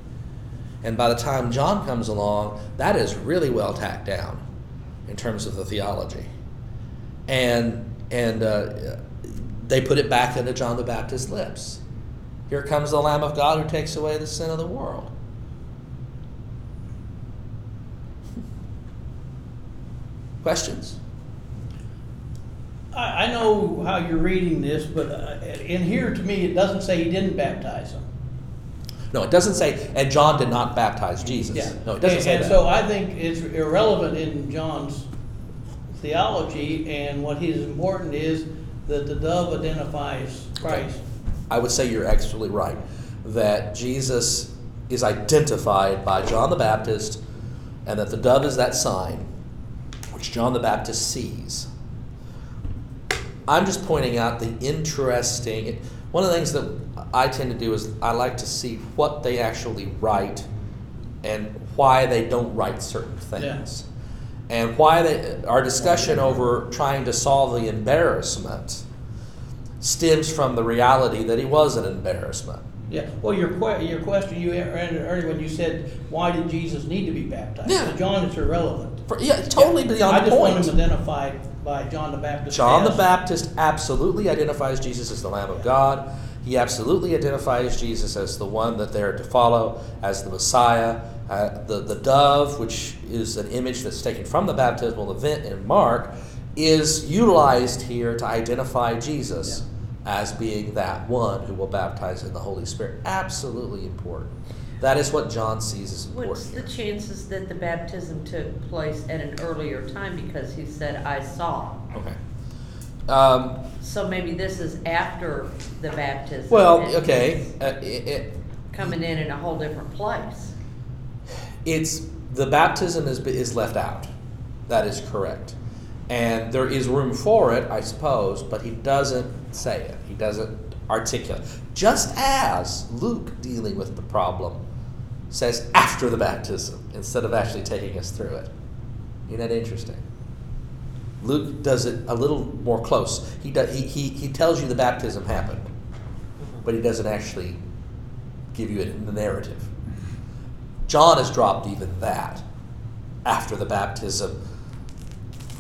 And by the time John comes along, that is really well tacked down in terms of the theology. And and uh, they put it back into John the Baptist's lips. Here comes the Lamb of God who takes away the sin of the world. <laughs> Questions? I, I know how you're reading this, but uh, in here, to me, it doesn't say he didn't baptize them. No, it doesn't say, and John did not baptize Jesus. Yeah. No, it doesn't and, say and that. so I think it's irrelevant in John's theology, and what is important is that the dove identifies Christ. I would say you're absolutely right that Jesus is identified by John the Baptist and that the dove is that sign which John the Baptist sees. I'm just pointing out the interesting. One of the things that I tend to do is I like to see what they actually write and why they don't write certain things. And why they, our discussion over trying to solve the embarrassment stems from the reality that he was an embarrassment. Yeah, well, your que- your question you ended earlier when you said, why did Jesus need to be baptized? Yeah. John, it's irrelevant. For, yeah, totally beyond I the just point. want him identified by John the Baptist. John the Baptist absolutely identifies Jesus as the Lamb of God. He absolutely identifies Jesus as the one that they're to follow, as the Messiah, Uh, the, the dove, which is an image that's taken from the baptismal event in Mark, is utilized here to identify Jesus as being that one who will baptize in the Holy Spirit. Absolutely important. That is what John sees as important. What's the chances that the baptism took place at an earlier time because he said, I saw? Okay. Um, So maybe this is after the baptism. well, okay. Uh, it, it, Coming in in a whole different place. It's the baptism is is left out. That is correct, and there is room for it, I suppose, but he doesn't say it. He doesn't articulate. Just as Luke, dealing with the problem, says after the baptism instead of actually taking us through it. Isn't that interesting? Luke does it a little more close. He, does, he, he, he tells you the baptism happened, but he doesn't actually give you it in the narrative. John has dropped even that. After the baptism,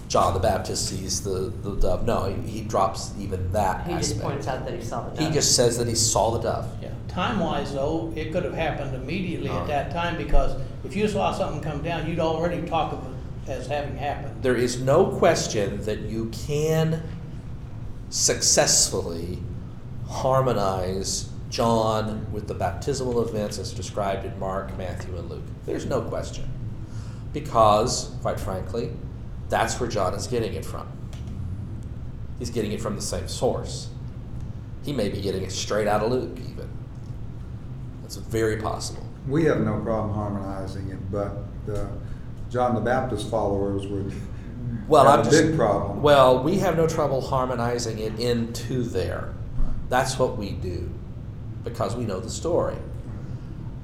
John the Baptist sees the, the dove. No, he, he drops even that He just points out that he saw the dove. He just says that he saw the dove. Yeah, time wise though, it could have happened immediately Oh. at uh-huh. that time because if you saw something come down, you'd already talk of it as having happened. There is no question that you can successfully harmonize John with the baptismal events as described in Mark, Matthew, and Luke. There's no question. Because, quite frankly, that's where John is getting it from. He's getting it from the same source. He may be getting it straight out of Luke, even. That's very possible. We have no problem harmonizing it, but the John the Baptist followers would Well, have I'm a just, big problem. Well, we have no trouble harmonizing it into there. That's what we do because we know the story.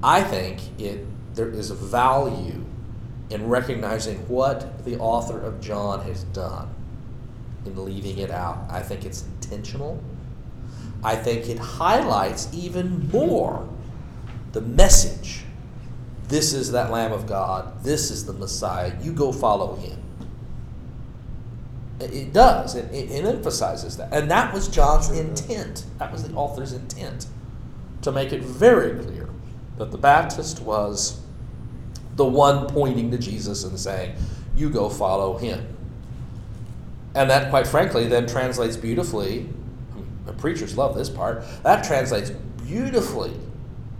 I think it there is a value in recognizing what the author of John has done in leaving it out. I think it's intentional. I think it highlights even more the message. This is that Lamb of God. This is the Messiah. You go follow him. It- does. It, it, it emphasizes that. And that was John's intent. That was the author's intent. To make it very clear that the Baptist was the one pointing to Jesus and saying, You go follow him. And that, quite frankly, then translates beautifully. The preachers love this part. That translates beautifully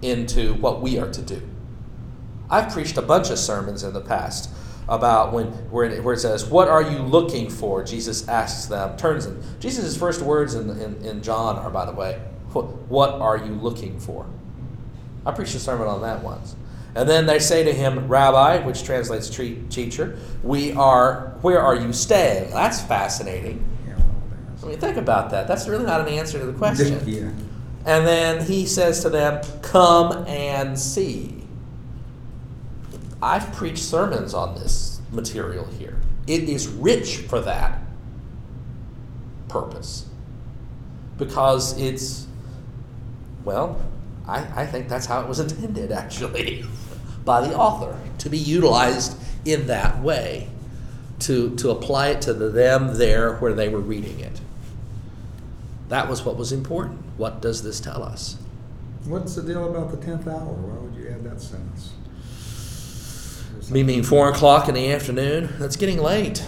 into what we are to do. I've preached a bunch of sermons in the past about when where it, where it says, "What are you looking for?" Jesus asks them, turns and Jesus' first words in, in, in John are, by the way, "What are you looking for?" I preached a sermon on that once, and then they say to him, "Rabbi," which translates tre- teacher, "We are. Where are you staying?" That's fascinating. I mean, think about that. That's really not an answer to the question. <laughs> Yeah. And then he says to them, Come and see. I've preached sermons on this material here. It is rich for that purpose. Because it's, well, I, I think that's how it was intended, actually, <laughs> by the author, to be utilized in that way, to, to apply it to the them there where they were reading it. That was what was important. What does this tell us? What's the deal about the tenth hour? Why would you add that sentence? You mean four o'clock in the afternoon? That's getting late.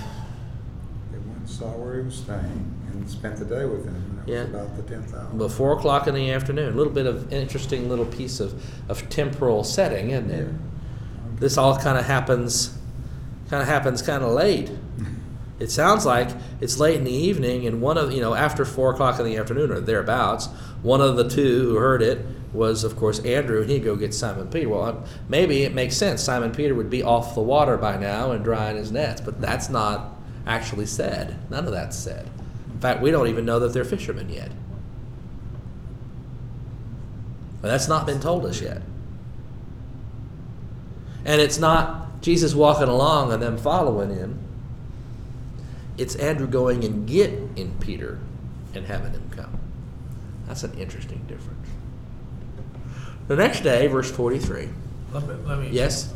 They went and saw where he was staying and spent the day with him, it Yeah. was about the tenth hour. But four o'clock in the afternoon. A little bit of interesting little piece of, of temporal setting, isn't it? This all kind of happens, kind of happens kind of late. <laughs> It sounds like it's late in the evening, and one of you know after four o'clock in the afternoon or thereabouts. One of the two who heard it was, of course, Andrew, and he'd go get Simon Peter. Well, maybe it makes sense. Simon Peter would be off the water by now and drying his nets, but that's not actually said. None of that's said. In fact, we don't even know that they're fishermen yet. But that's not been told us yet. And it's not Jesus walking along and them following him. It's Andrew going and getting in Peter and having him come. That's an interesting difference. The next day, verse 43. Let me, let me. Yes?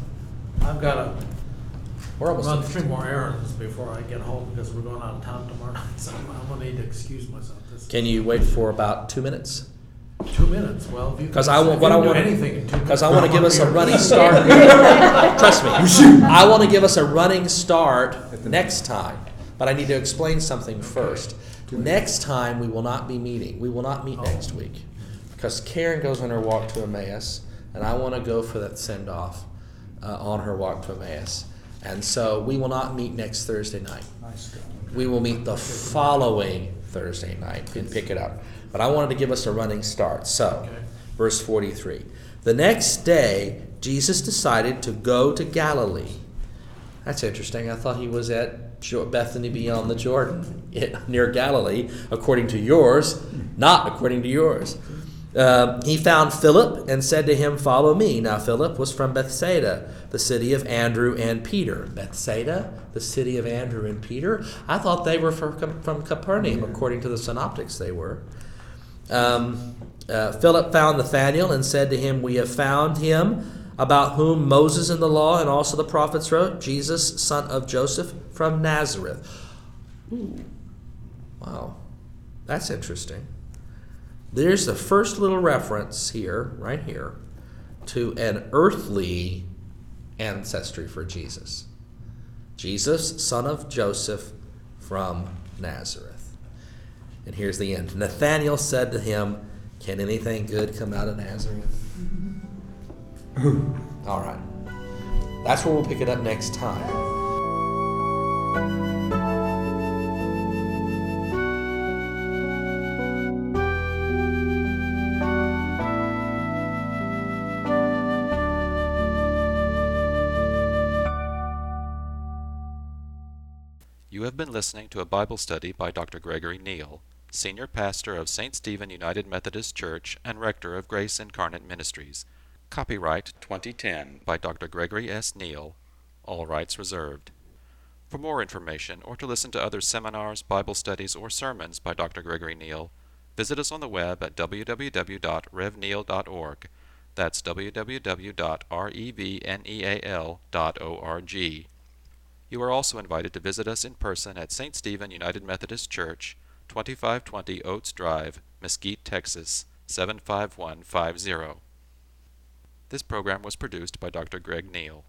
I've got to We're almost run finished. three more errands before I get home because we're going out of town tomorrow night, <laughs> so I'm, gonna need to excuse myself. This- Can you wait for about two minutes? Two minutes, well, if you. 'Cause I want- if what I can do want- Anything in two minutes. Because I want to give us a <laughs> running start. <laughs> Trust me. I want to give us a running start next time. But I need to explain something first. Next time, we will not be meeting. We will not meet next week. Because Karen goes on her walk to Emmaus, and I want to go for that send off uh, on her walk to Emmaus. And so we will not meet next Thursday night. Nice. We will meet the following Thursday night and pick it up. But I wanted to give us a running start. So, verse 43. The next day, Jesus decided to go to Galilee. That's interesting. I thought he was at Bethany beyond the Jordan, <laughs> near Galilee, according to yours, not according to yours. Um, he found Philip and said to him, Follow me. Now, Philip was from Bethsaida, the city of Andrew and Peter. Bethsaida, the city of Andrew and Peter? I thought they were from, from Capernaum, according to the synoptics, they were. Um, uh, Philip found Nathanael and said to him, We have found him about whom Moses in the law and also the prophets wrote, Jesus, son of Joseph from Nazareth. Ooh. Wow. That's interesting. There's the first little reference here, right here, to an earthly ancestry for Jesus. Jesus, son of Joseph from Nazareth. And here's the end. Nathanael said to him, Can anything good come out of Nazareth? All right. That's where we'll pick it up next time. Been listening to a Bible study by Dr. Gregory Neal, Senior Pastor of St. Stephen United Methodist Church and Rector of Grace Incarnate Ministries. Copyright 2010 by Dr. Gregory S. Neal, all rights reserved. For more information or to listen to other seminars, Bible studies, or sermons by Dr. Gregory Neal, visit us on the web at www.revneal.org. That's www.revneal.org. You are also invited to visit us in person at St. Stephen United Methodist Church, 2520 Oates Drive, Mesquite, Texas 75150. This program was produced by Dr. Greg Neal.